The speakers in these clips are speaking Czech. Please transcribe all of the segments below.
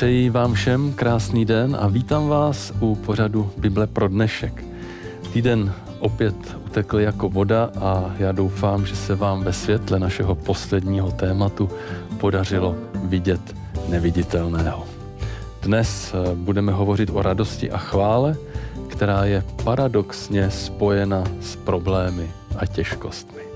Přeji vám všem krásný den a vítám vás u pořadu Bible pro dnešek. Týden opět utekl jako voda a já doufám, že se vám ve světle našeho posledního tématu podařilo vidět neviditelného. Dnes eh, budeme hovořit o radosti a chvále, která je paradoxně spojena s problémy a těžkostmi.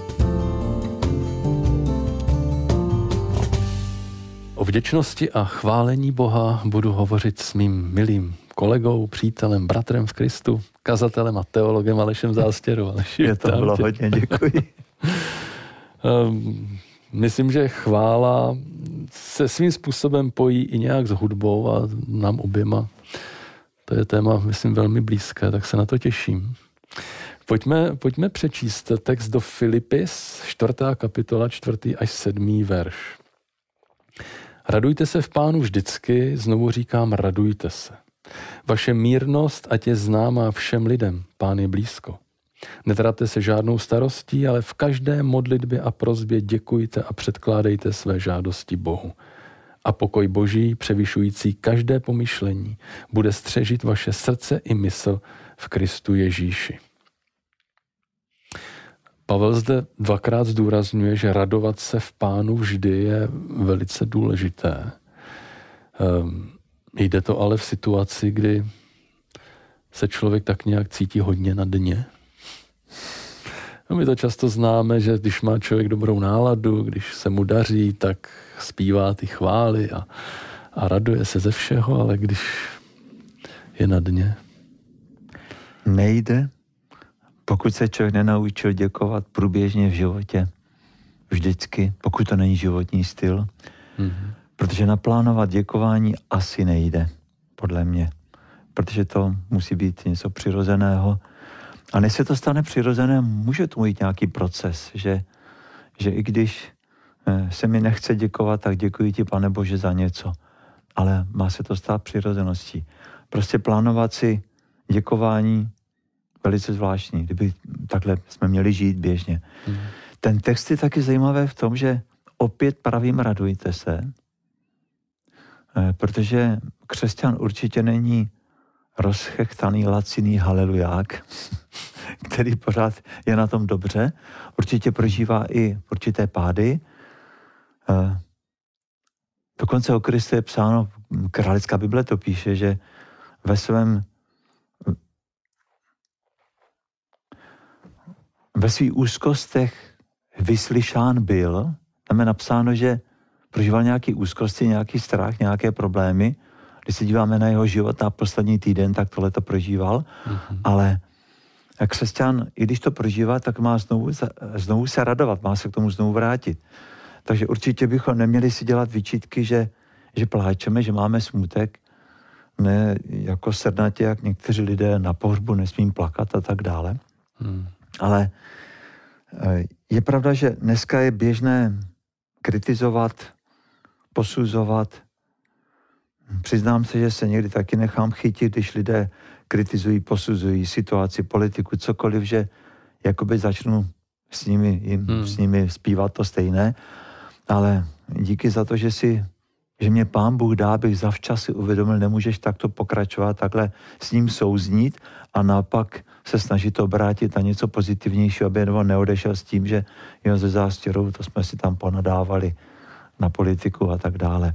O vděčnosti a chválení Boha budu hovořit s mým milým kolegou, přítelem, bratrem v Kristu, kazatelem a teologem Alešem Zástěru. Aleši, Je to bylo tě. hodně, děkuji. Ehm, myslím, že chvála se svým způsobem pojí i nějak s hudbou a nám oběma. To je téma, myslím, velmi blízké, tak se na to těším. Pojďme, pojďme přečíst text do Filipis, čtvrtá kapitola, čtvrtý až sedmý verš. Radujte se v pánu vždycky, znovu říkám, radujte se. Vaše mírnost ať je známá všem lidem, pán je blízko. Netrapte se žádnou starostí, ale v každé modlitbě a prozbě děkujte a předkládejte své žádosti Bohu. A pokoj Boží, převyšující každé pomyšlení, bude střežit vaše srdce i mysl v Kristu Ježíši. Pavel zde dvakrát zdůrazňuje, že radovat se v pánu vždy je velice důležité. Um, jde to ale v situaci, kdy se člověk tak nějak cítí hodně na dně. No my to často známe, že když má člověk dobrou náladu, když se mu daří, tak zpívá ty chvály a, a raduje se ze všeho, ale když je na dně. Nejde pokud se člověk nenaučil děkovat průběžně v životě, vždycky, pokud to není životní styl, mm-hmm. protože naplánovat děkování asi nejde, podle mě, protože to musí být něco přirozeného. A než se to stane přirozené, může to mít nějaký proces, že, že i když eh, se mi nechce děkovat, tak děkuji ti, pane Bože, za něco. Ale má se to stát přirozeností. Prostě plánovat si děkování velice zvláštní, kdyby takhle jsme měli žít běžně. Hmm. Ten text je taky zajímavý v tom, že opět pravím radujte se, eh, protože křesťan určitě není rozchechtaný, laciný haleluják, který pořád je na tom dobře. Určitě prožívá i určité pády. Eh, dokonce o Kristu je psáno, králická Bible to píše, že ve svém ve svých úzkostech vyslyšán byl, tam je napsáno, že prožíval nějaké úzkosti, nějaký strach, nějaké problémy. Když se díváme na jeho život na poslední týden, tak tohle to prožíval, mm-hmm. ale křesťan, i když to prožívá, tak má znovu, znovu se radovat, má se k tomu znovu vrátit. Takže určitě bychom neměli si dělat vyčítky, že, že pláčeme, že máme smutek, ne jako srdnatě, jak někteří lidé na pohřbu nesmím plakat a tak dále. Hmm. Ale eh, je pravda, že dneska je běžné kritizovat, posuzovat. Přiznám se, že se někdy taky nechám chytit, když lidé kritizují, posuzují situaci, politiku, cokoliv, že jakoby začnu s nimi, jim, hmm. s nimi zpívat to stejné. Ale díky za to, že si že mě pán Bůh dá, bych zavčas si uvědomil, nemůžeš takto pokračovat, takhle s ním souznít a naopak se snažit obrátit na něco pozitivnějšího, aby jenom neodešel s tím, že jo, ze zástěrou, to jsme si tam ponadávali na politiku a tak dále.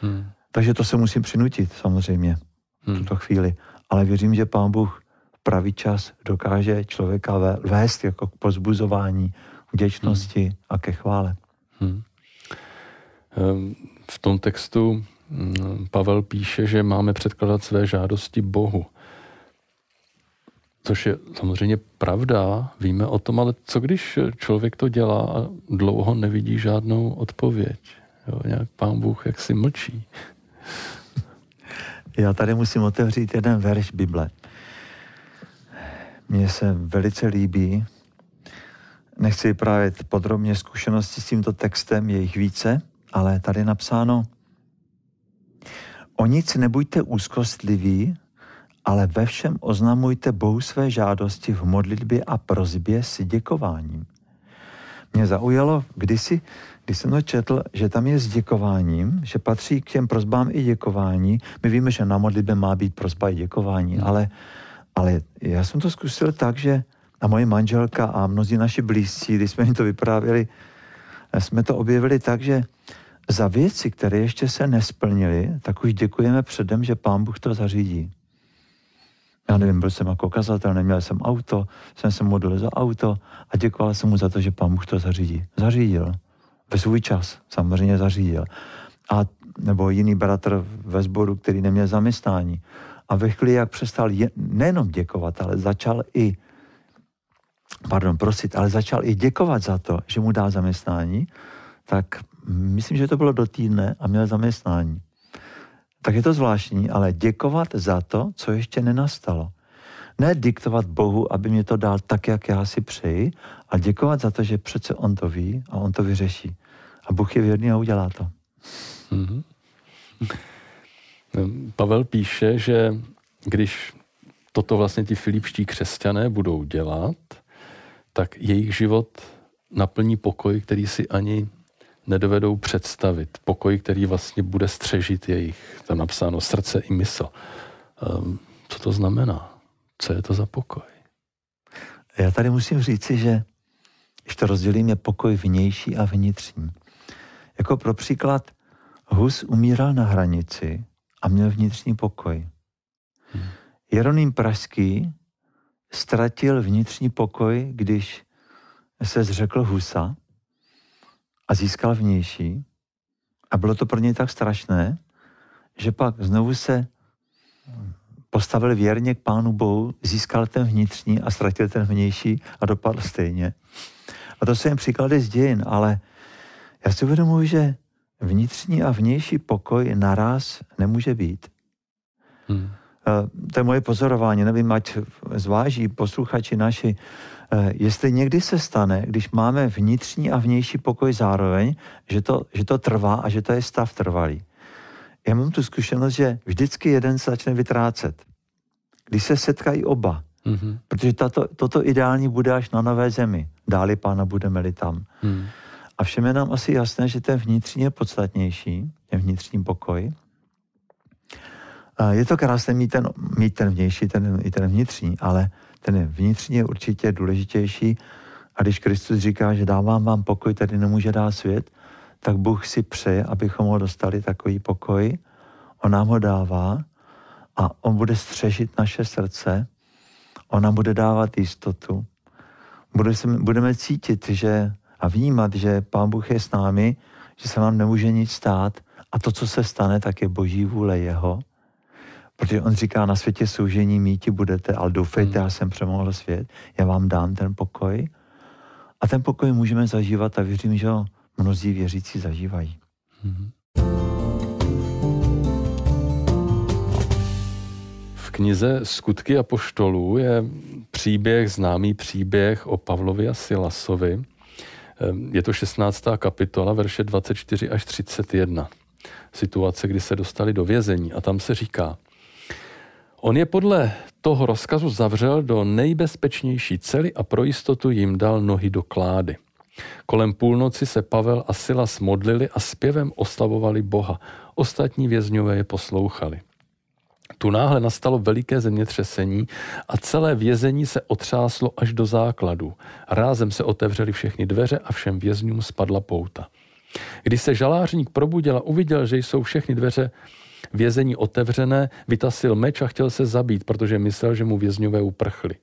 Hmm. Takže to se musím přinutit samozřejmě v hmm. tuto chvíli. Ale věřím, že pán Bůh v pravý čas dokáže člověka vést jako k pozbuzování, vděčnosti hmm. a ke chvále. Hmm. Um v tom textu mm, Pavel píše, že máme předkladat své žádosti Bohu. Což je samozřejmě pravda, víme o tom, ale co když člověk to dělá a dlouho nevidí žádnou odpověď? Jo, nějak pán Bůh jak si mlčí. Já tady musím otevřít jeden verš Bible. Mně se velice líbí, nechci vyprávět podrobně zkušenosti s tímto textem, je jich více – ale tady napsáno, o nic nebuďte úzkostliví, ale ve všem oznamujte Bohu své žádosti v modlitbě a prozbě s děkováním. Mě zaujalo kdysi, když jsem to četl, že tam je s děkováním, že patří k těm prozbám i děkování. My víme, že na modlitbě má být prozba i děkování, hmm. ale, ale já jsem to zkusil tak, že a moje manželka a mnozí naši blízcí, když jsme jim to vyprávěli, jsme to objevili tak, že za věci, které ještě se nesplnily, tak už děkujeme předem, že pán Bůh to zařídí. Já nevím, byl jsem jako kazatel, neměl jsem auto, jsem se modlil za auto a děkoval jsem mu za to, že pán Bůh to zařídí. Zařídil. Ve svůj čas samozřejmě zařídil. A nebo jiný bratr ve sboru, který neměl zaměstnání. A ve chvíli, jak přestal je, nejenom děkovat, ale začal i pardon, prosit, ale začal i děkovat za to, že mu dá zaměstnání, tak myslím, že to bylo do týdne a měl zaměstnání. Tak je to zvláštní, ale děkovat za to, co ještě nenastalo. Ne diktovat Bohu, aby mě to dal tak, jak já si přeji, a děkovat za to, že přece On to ví a On to vyřeší. A Bůh je věrný a udělá to. Mm-hmm. Pavel píše, že když toto vlastně ti filipští křesťané budou dělat, tak jejich život naplní pokoj, který si ani nedovedou představit. Pokoj, který vlastně bude střežit jejich, tam napsáno srdce i mysl. Um, co to znamená? Co je to za pokoj? Já tady musím říci, že když to rozdělím, je pokoj vnější a vnitřní. Jako pro příklad, Hus umíral na hranici a měl vnitřní pokoj. Hmm. Jeroným Pražský ztratil vnitřní pokoj, když se zřekl Husa a získal vnější. A bylo to pro něj tak strašné, že pak znovu se postavil věrně k Pánu Bohu, získal ten vnitřní a ztratil ten vnější a dopadl stejně. A to jsou jen příklady z dějin, ale já si uvědomuji, že vnitřní a vnější pokoj naraz nemůže být. Hmm. Eh, to je moje pozorování, nevím, ať zváží posluchači naši, jestli někdy se stane, když máme vnitřní a vnější pokoj zároveň, že to, že to trvá a že to je stav trvalý. Já mám tu zkušenost, že vždycky jeden se začne vytrácet. Když se setkají oba, mm-hmm. protože tato, toto ideální bude až na nové zemi. Dáli pána budeme-li tam. Mm. A všem je nám asi jasné, že ten vnitřní je podstatnější, ten vnitřní pokoj, je to krásné mít ten, mít ten vnější, ten, i ten vnitřní, ale ten je určitě důležitější. A když Kristus říká, že dávám vám pokoj, tady nemůže dát svět, tak Bůh si přeje, abychom ho dostali takový pokoj. On nám ho dává a on bude střežit naše srdce, on nám bude dávat jistotu. Budeme cítit, že a vnímat, že Pán Bůh je s námi, že se nám nemůže nic stát a to, co se stane, tak je boží vůle jeho. Protože on říká, na světě soužení míti budete, ale doufejte, hmm. já jsem přemohl svět, já vám dám ten pokoj. A ten pokoj můžeme zažívat a věřím, že ho mnozí věřící zažívají. Hmm. V knize Skutky a poštolů je příběh, známý příběh o Pavlovi a Silasovi. Ehm, je to 16. kapitola, verše 24 až 31. Situace, kdy se dostali do vězení a tam se říká, On je podle toho rozkazu zavřel do nejbezpečnější cely a pro jistotu jim dal nohy do klády. Kolem půlnoci se Pavel a Silas modlili a zpěvem oslavovali Boha. Ostatní vězňové je poslouchali. Tu náhle nastalo veliké zemětřesení a celé vězení se otřáslo až do základu. Rázem se otevřely všechny dveře a všem vězňům spadla pouta. Když se žalářník probudil a uviděl, že jsou všechny dveře vězení otevřené, vytasil meč a chtěl se zabít, protože myslel, že mu vězňové uprchli.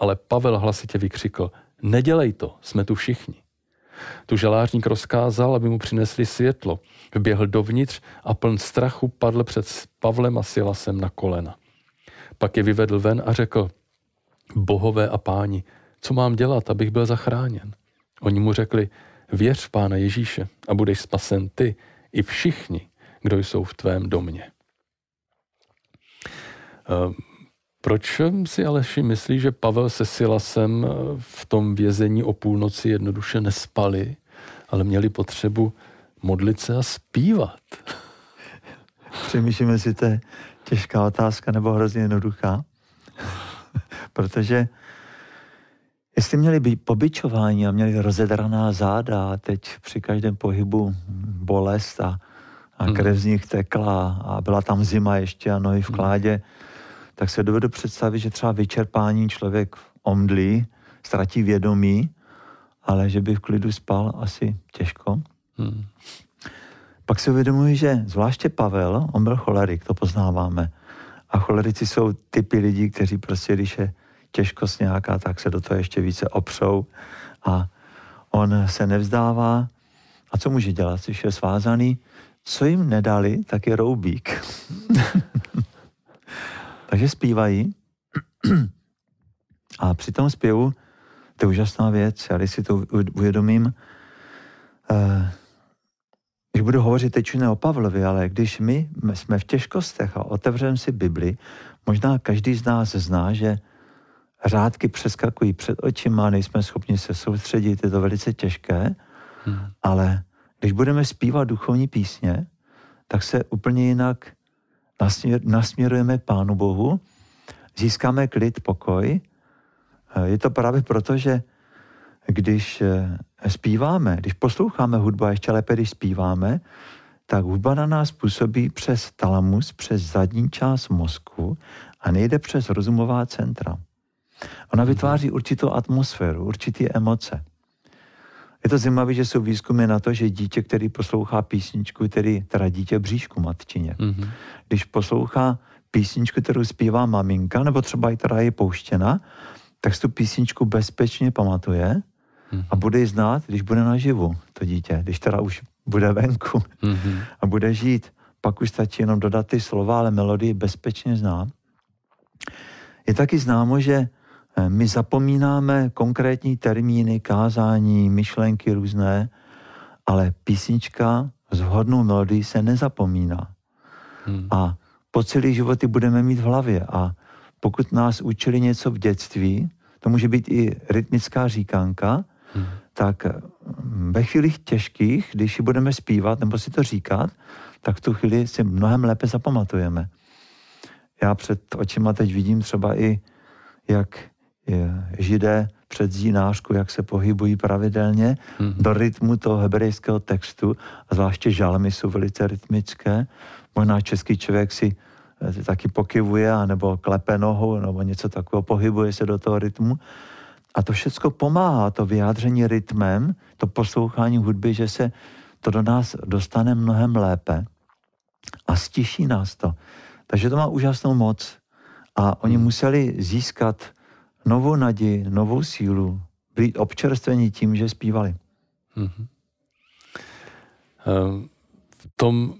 Ale Pavel hlasitě vykřikl, nedělej to, jsme tu všichni. Tu žalářník rozkázal, aby mu přinesli světlo. Vběhl dovnitř a pln strachu padl před Pavlem a Silasem na kolena. Pak je vyvedl ven a řekl, bohové a páni, co mám dělat, abych byl zachráněn? Oni mu řekli, věř v Pána Ježíše a budeš spasen ty i všichni, kdo jsou v tvém domě. Eh, proč si Aleši myslí, že Pavel se Silasem eh, v tom vězení o půlnoci jednoduše nespali, ale měli potřebu modlit se a zpívat? Přemýšlím, jestli to je těžká otázka nebo hrozně jednoduchá. Protože jestli měli být pobyčování a měli rozedraná záda a teď při každém pohybu bolest a, a hmm. krev z nich tekla a byla tam zima ještě a nohy v hmm. kládě, tak se dovedu představit, že třeba vyčerpání člověk omdlí, ztratí vědomí, ale že by v klidu spal asi těžko. Hmm. Pak si uvědomuji, že zvláště Pavel, on byl cholerik, to poznáváme. A cholerici jsou typy lidí, kteří prostě, když je těžkost nějaká, tak se do toho ještě více opřou a on se nevzdává. A co může dělat, když je svázaný? Co jim nedali, tak je roubík. Takže zpívají a při tom zpěvu, to je úžasná věc, já když si to uvědomím, eh, když budu hovořit teď ne o Pavlovi, ale když my jsme v těžkostech a otevřeme si Bibli, možná každý z nás zná, že řádky přeskakují před očima, nejsme schopni se soustředit, je to velice těžké, hmm. ale když budeme zpívat duchovní písně, tak se úplně jinak nasměr, nasměrujeme Pánu Bohu, získáme klid, pokoj. Je to právě proto, že když eh, zpíváme, když posloucháme hudbu a ještě lépe, když zpíváme, tak hudba na nás působí přes talamus, přes zadní část mozku a nejde přes rozumová centra. Ona vytváří určitou atmosféru, určité emoce. Je to zajímavé, že jsou výzkumy na to, že dítě, který poslouchá písničku, který, teda dítě bříšku matčině, mm-hmm. když poslouchá písničku, kterou zpívá maminka, nebo třeba i která je pouštěna, tak si tu písničku bezpečně pamatuje mm-hmm. a bude ji znát, když bude naživu, to dítě, když teda už bude venku mm-hmm. a bude žít. Pak už stačí jenom dodat ty slova, ale melodii bezpečně zná. Je taky známo, že my zapomínáme konkrétní termíny, kázání, myšlenky různé, ale písnička s vhodnou melodií se nezapomíná. Hmm. A po celý životy budeme mít v hlavě. A pokud nás učili něco v dětství, to může být i rytmická říkánka, hmm. tak mm, ve chvílích těžkých, když ji budeme zpívat nebo si to říkat, tak v tu chvíli si mnohem lépe zapamatujeme. Já před očima teď vidím třeba i, jak židé před zínářku, jak se pohybují pravidelně mm-hmm. do rytmu toho hebrejského textu a zvláště žalmy jsou velice rytmické. Možná český člověk si eh, taky pokyvuje, nebo klepe nohou, nebo něco takového, pohybuje se do toho rytmu. A to všechno pomáhá, to vyjádření rytmem, to poslouchání hudby, že se to do nás dostane mnohem lépe a stiší nás to. Takže to má úžasnou moc. A oni hmm. museli získat novou naději, novou sílu, být občerstvení tím, že zpívali. Mm-hmm. V tom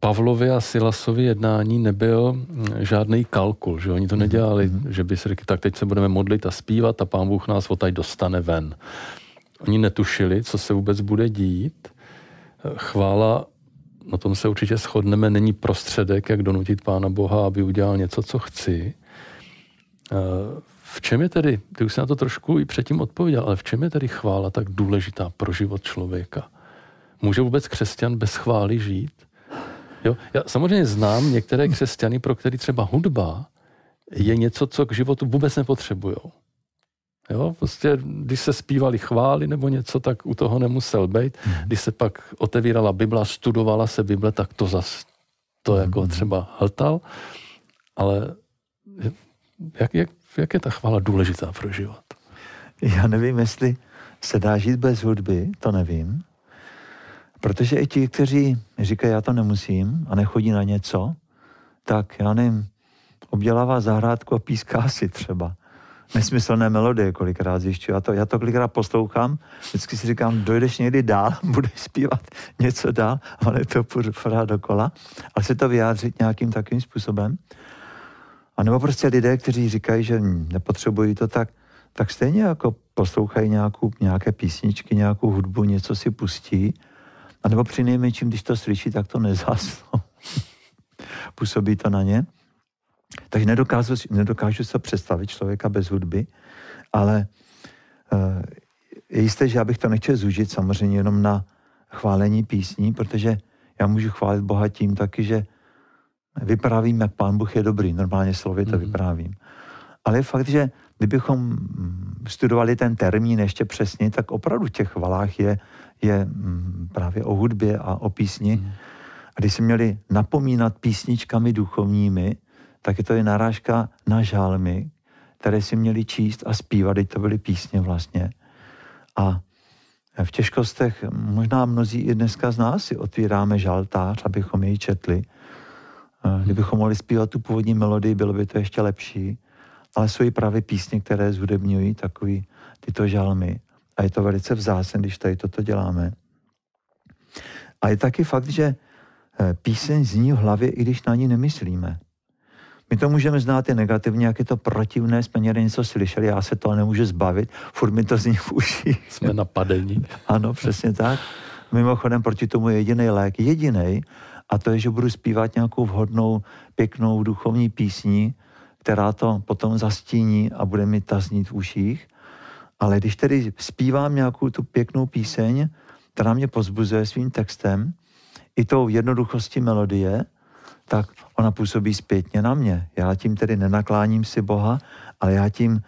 Pavlovi a Silasovi jednání nebyl hm, žádný kalkul, že oni to mhm. nedělali, mm-hmm. že by si řekli, tak teď se budeme modlit a zpívat a pán Bůh nás odtaď dostane ven. Oni netušili, co se vůbec bude dít. Chvála, na tom se určitě shodneme, není prostředek, jak donutit pána Boha, aby udělal něco, co chci. V čem je tedy, ty už jsi na to trošku i předtím odpověděl, ale v čem je tedy chvála tak důležitá pro život člověka? Může vůbec křesťan bez chvály žít? Jo? Já samozřejmě znám některé křesťany, pro které třeba hudba je něco, co k životu vůbec nepotřebují. Jo, prostě, když se zpívali chvály nebo něco, tak u toho nemusel být. Mhm. Když se pak otevírala Bible, studovala se Bible, tak to zas to jako mhm. třeba hltal. Ale jak, jak, jak je ta chvála důležitá pro život? Já nevím, jestli se dá žít bez hudby, to nevím. Protože i ti, kteří říkají, já to nemusím a nechodí na něco, tak já nevím, obdělává zahrádku a píská si třeba. Nesmyslné melodie kolikrát zjišťuji. Já to, já to kolikrát poslouchám, vždycky si říkám, dojdeš někdy dál, budeš zpívat něco dál, ale to pořád dokola. Ale se to vyjádřit nějakým takovým způsobem. A nebo prostě lidé, kteří říkají, že nepotřebují to tak, tak stejně jako poslouchají nějakou, nějaké písničky, nějakou hudbu, něco si pustí, a nebo při nejmenším, když to slyší, tak to nezáslo. Působí to na ně. Takže nedokážu, nedokážu se představit člověka bez hudby, ale uh, je jisté, že já bych to nechtěl zúžit samozřejmě jenom na chválení písní, protože já můžu chválit Boha tím taky, že vyprávím, jak pán Bůh je dobrý. Normálně slovy to mm-hmm. vyprávím. Ale je fakt, že kdybychom studovali ten termín ještě přesně, tak opravdu v těch chvalách je, je mm, právě o hudbě a o písni. Mm. A když si měli napomínat písničkami duchovními, tak je to i narážka na žálmy, které si měli číst a zpívat, to byly písně vlastně. A v těžkostech možná mnozí i dneska z nás si otvíráme žaltář, abychom jej četli. Kdybychom mohli zpívat tu původní melodii, bylo by to ještě lepší. Ale jsou i právě písně, které zhudebňují takový tyto žalmy. A je to velice vzácné, když tady toto děláme. A je taky fakt, že eh, píseň zní v hlavě, i když na ní nemyslíme. My to můžeme znát i negativně, jak je to protivné, jsme někde něco slyšeli, já se toho nemůžu zbavit, furt mi to zní v uších. Jsme napadení. ano, přesně tak. Mimochodem proti tomu je jediný lék, jediný, a to je, že budu zpívat nějakou vhodnou, pěknou duchovní písni, která to potom zastíní a bude mi ta znít v uších. Ale když tedy zpívám nějakou tu pěknou píseň, která mě pozbuzuje svým textem, i tou jednoduchostí melodie, tak ona působí zpětně na mě. Já tím tedy nenakláním si Boha, ale já tím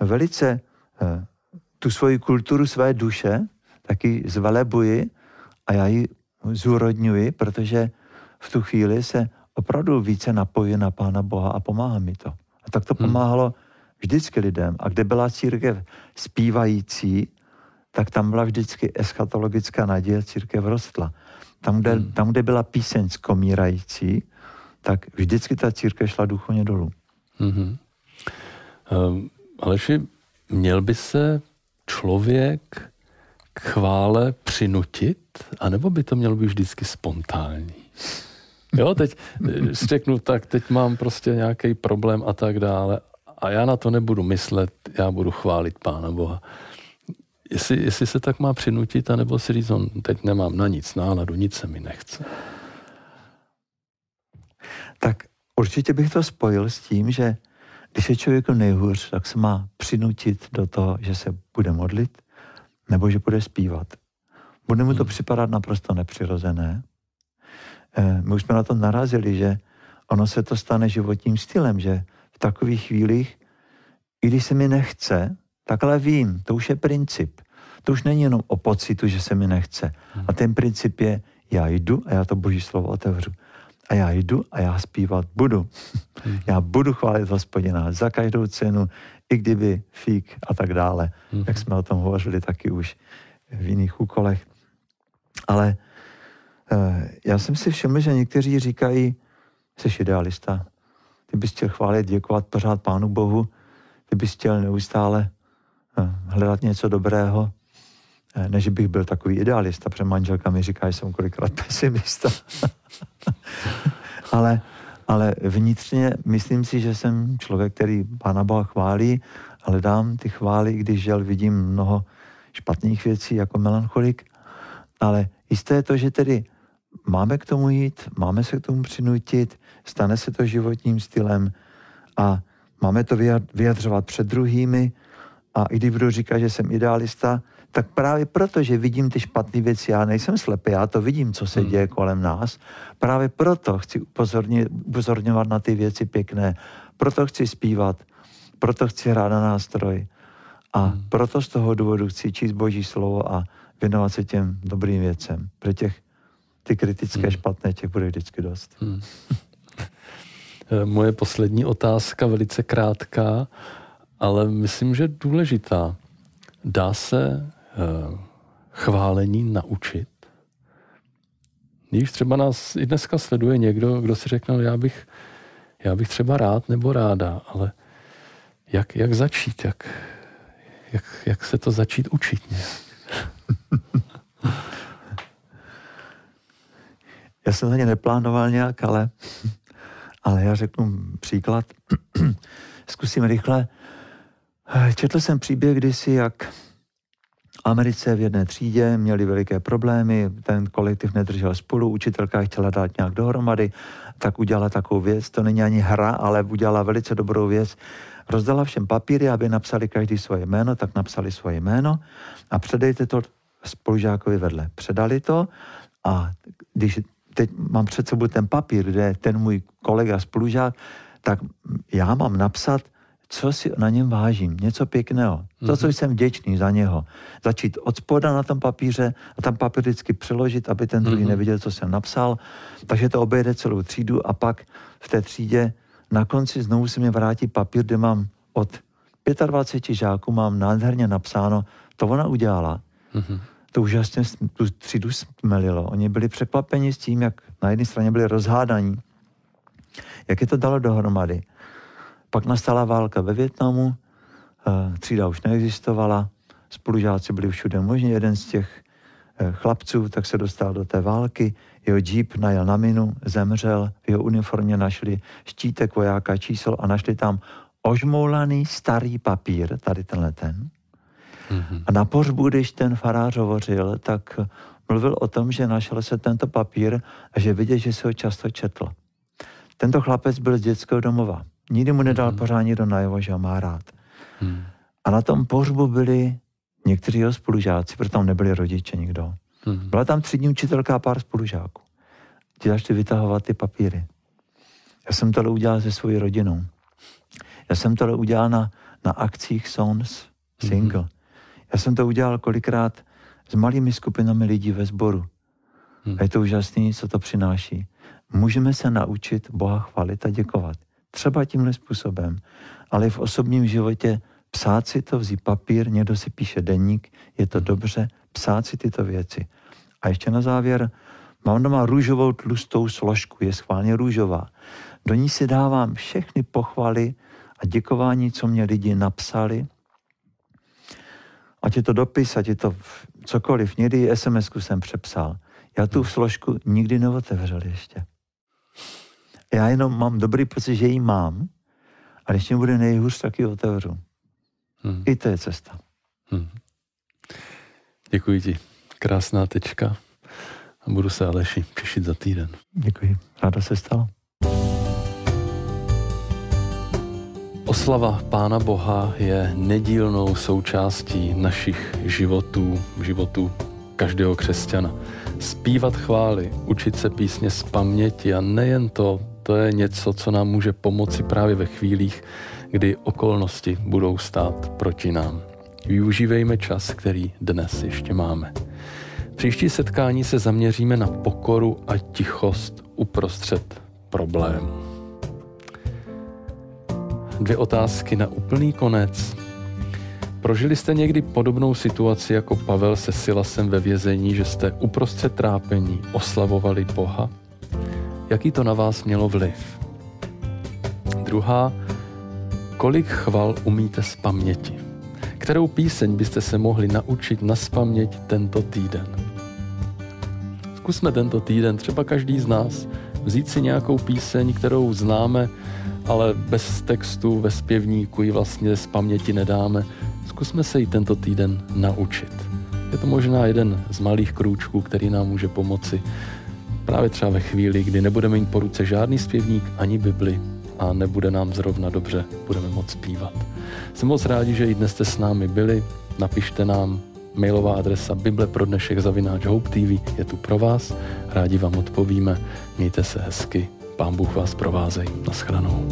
velice eh, tu svoji kulturu své duše taky zvelebuji a já ji zúrodňuji, protože v tu chvíli se opravdu více napojuje na Pána Boha a pomáhá mi to. A tak to hmm. pomáhalo vždycky lidem. A kde byla církev zpívající, tak tam byla vždycky eschatologická naděje, církev rostla. Tam, kde, hmm. tam, kde byla píseň skomírající, tak vždycky ta církev šla duchovně dolů. Mm-hmm. Um, Aleši, měl by se člověk k chvále přinutit, anebo by to mělo být vždycky spontánní? Jo, teď eh, si řeknu, tak teď mám prostě nějaký problém a tak dále a já na to nebudu myslet, já budu chválit Pána Boha. Jestli, jestli se tak má přinutit, anebo si říct, on teď nemám na nic náladu, nic se mi nechce. Tak určitě bych to spojil s tím, že když je člověku nejhůř, tak se má přinutit do toho, že se bude modlit, nebo že bude zpívat. Bude mu to hmm. připadat naprosto nepřirozené, Eh, my už jsme na to narazili, že ono se to stane životním stylem, že v takových chvílích, i když se mi nechce, tak ale vím, to už je princip. To už není jenom o pocitu, že se mi nechce. A ten princip je, já jdu a já to boží slovo otevřu. A já jdu a já zpívat budu. Já budu chválit hospodina za každou cenu, i kdyby fík a tak dále. Jak jsme o tom hovořili taky už v jiných úkolech. Ale Eh, já jsem si všiml, že někteří říkají, jsi idealista, ty bys chtěl chválit, děkovat pořád Pánu Bohu, ty bys chtěl neustále eh, hledat něco dobrého, eh, než bych byl takový idealista, protože manželka mi říká, že jsem kolikrát pesimista. ale, ale vnitřně myslím si, že jsem člověk, který Pána Boha chválí, ale dám ty chvály, když žel vidím mnoho špatných věcí jako melancholik, ale jisté je to, že tedy máme k tomu jít, máme se k tomu přinutit, stane se to životním stylem a máme to vyjadřovat před druhými a i když budu říkat, že jsem idealista, tak právě proto, že vidím ty špatné věci, já nejsem slepý, já to vidím, co se hmm. děje kolem nás, právě proto chci upozorňovat na ty věci pěkné, proto chci zpívat, proto chci hrát na nástroj a hmm. proto z toho důvodu chci číst Boží slovo a věnovat se těm dobrým věcem. Pro těch ty kritické, hmm. špatné, těch bude vždycky dost. Hmm. Eh, moje poslední otázka, velice krátká, ale myslím, že důležitá. Dá se uh, chválení naučit? Když třeba nás i dneska sleduje někdo, kdo si řekne, já bych, já bych třeba rád nebo ráda, ale jak, jak začít, jak, jak, jak se to začít učit nějak? Já jsem ani neplánoval nějak, ale, ale já řeknu příklad. Zkusím rychle. Četl jsem příběh kdysi, jak Americe v jedné třídě měli veliké problémy, ten kolektiv nedržel spolu, učitelka chtěla dát nějak dohromady, tak udělala takovou věc, to není ani hra, ale udělala velice dobrou věc. Rozdala všem papíry, aby napsali každý svoje jméno, tak napsali svoje jméno a předejte to spolužákovi vedle. Předali to a když teď mám před sebou ten papír, kde ten můj kolega spolužák, tak já mám napsat, co si na něm vážím, něco pěkného, to, co mhm. jsem vděčný za něho. Začít od spoda na tom papíře a tam papír vždycky přeložit, aby ten druhý mm-hmm. neviděl, co jsem napsal. Takže to obejde celou třídu a pak v té třídě na konci znovu se mě vrátí papír, kde mám od 25 žáků mám nádherně napsáno, to ona udělala. Mm-hmm. To úžasně tu třídu smelilo. Oni byli překvapeni s tím, jak na jedné straně byli rozhádaní, jak je to dalo dohromady. Pak nastala válka ve Větnamu, eh, třída už neexistovala, spolužáci byli všude možně. Jeden z těch eh, chlapců tak se dostal do té války, jeho jeep najel na minu, zemřel, v jeho uniformě našli štítek vojáka čísel a našli tam ožmoulaný starý papír, tady tenhle ten. Mm-hmm. A na pohřbu, když ten farář hovořil, tak mluvil o tom, že našel se tento papír a že viděl, že se ho často četl. Tento chlapec byl z dětského domova. Nikdy mu nedal mm-hmm. pořádně do najevo, že ho má rád. Mm. A na tom pohřbu byli někteří jeho spolužáci, protože tam nebyli rodiče nikdo. Mm. Byla tam třídní učitelka a pár spolužáků. Ti začali vytahovat ty papíry. Já jsem tohle udělal se svojí rodinou. Já jsem tohle udělal na, na akcích Sons Single. Mm. Já jsem to udělal kolikrát s malými skupinami lidí ve sboru. Mm. A je to úžasné, co to přináší. Můžeme se naučit Boha chválit a děkovat. Třeba tímhle způsobem, ale v osobním životě psát si to, vzít papír, někdo si píše denník, je to dobře, psát si tyto věci. A ještě na závěr, mám doma růžovou tlustou složku, je schválně růžová. Do ní si dávám všechny pochvaly a děkování, co mě lidi napsali. Ať je to dopis, ať je to cokoliv. Někdy sms jsem přepsal. Já tu složku nikdy neotevřel ještě. Já jenom mám dobrý pocit, že ji mám, a když mě bude nejhůř, tak ji otevřu. Hmm. I to je cesta. Hmm. Děkuji ti. Krásná tečka. A budu se Aleši těšit za týden. Děkuji. Ráda se stalo. Oslava Pána Boha je nedílnou součástí našich životů, životů každého křesťana. Spívat chvály, učit se písně z paměti a nejen to, to je něco, co nám může pomoci právě ve chvílích, kdy okolnosti budou stát proti nám. Využívejme čas, který dnes ještě máme. Příští setkání se zaměříme na pokoru a tichost uprostřed problému. Dvě otázky na úplný konec. Prožili jste někdy podobnou situaci jako Pavel se Silasem ve vězení, že jste uprostřed trápení oslavovali Boha? Jaký to na vás mělo vliv? Druhá, kolik chval umíte z paměti? Kterou píseň byste se mohli naučit na spaměť tento týden? Zkusme tento týden, třeba každý z nás, vzít si nějakou píseň, kterou známe, ale bez textu ve zpěvníku ji vlastně z paměti nedáme. Zkusme se ji tento týden naučit. Je to možná jeden z malých krůčků, který nám může pomoci právě třeba ve chvíli, kdy nebudeme mít po ruce žádný zpěvník ani Bibli a nebude nám zrovna dobře, budeme moc zpívat. Jsem moc rádi, že i dnes jste s námi byli. Napište nám mailová adresa Bible pro dnešek zavináč Hope TV je tu pro vás. Rádi vám odpovíme. Mějte se hezky. Pán Bůh vás provázej. Naschranou.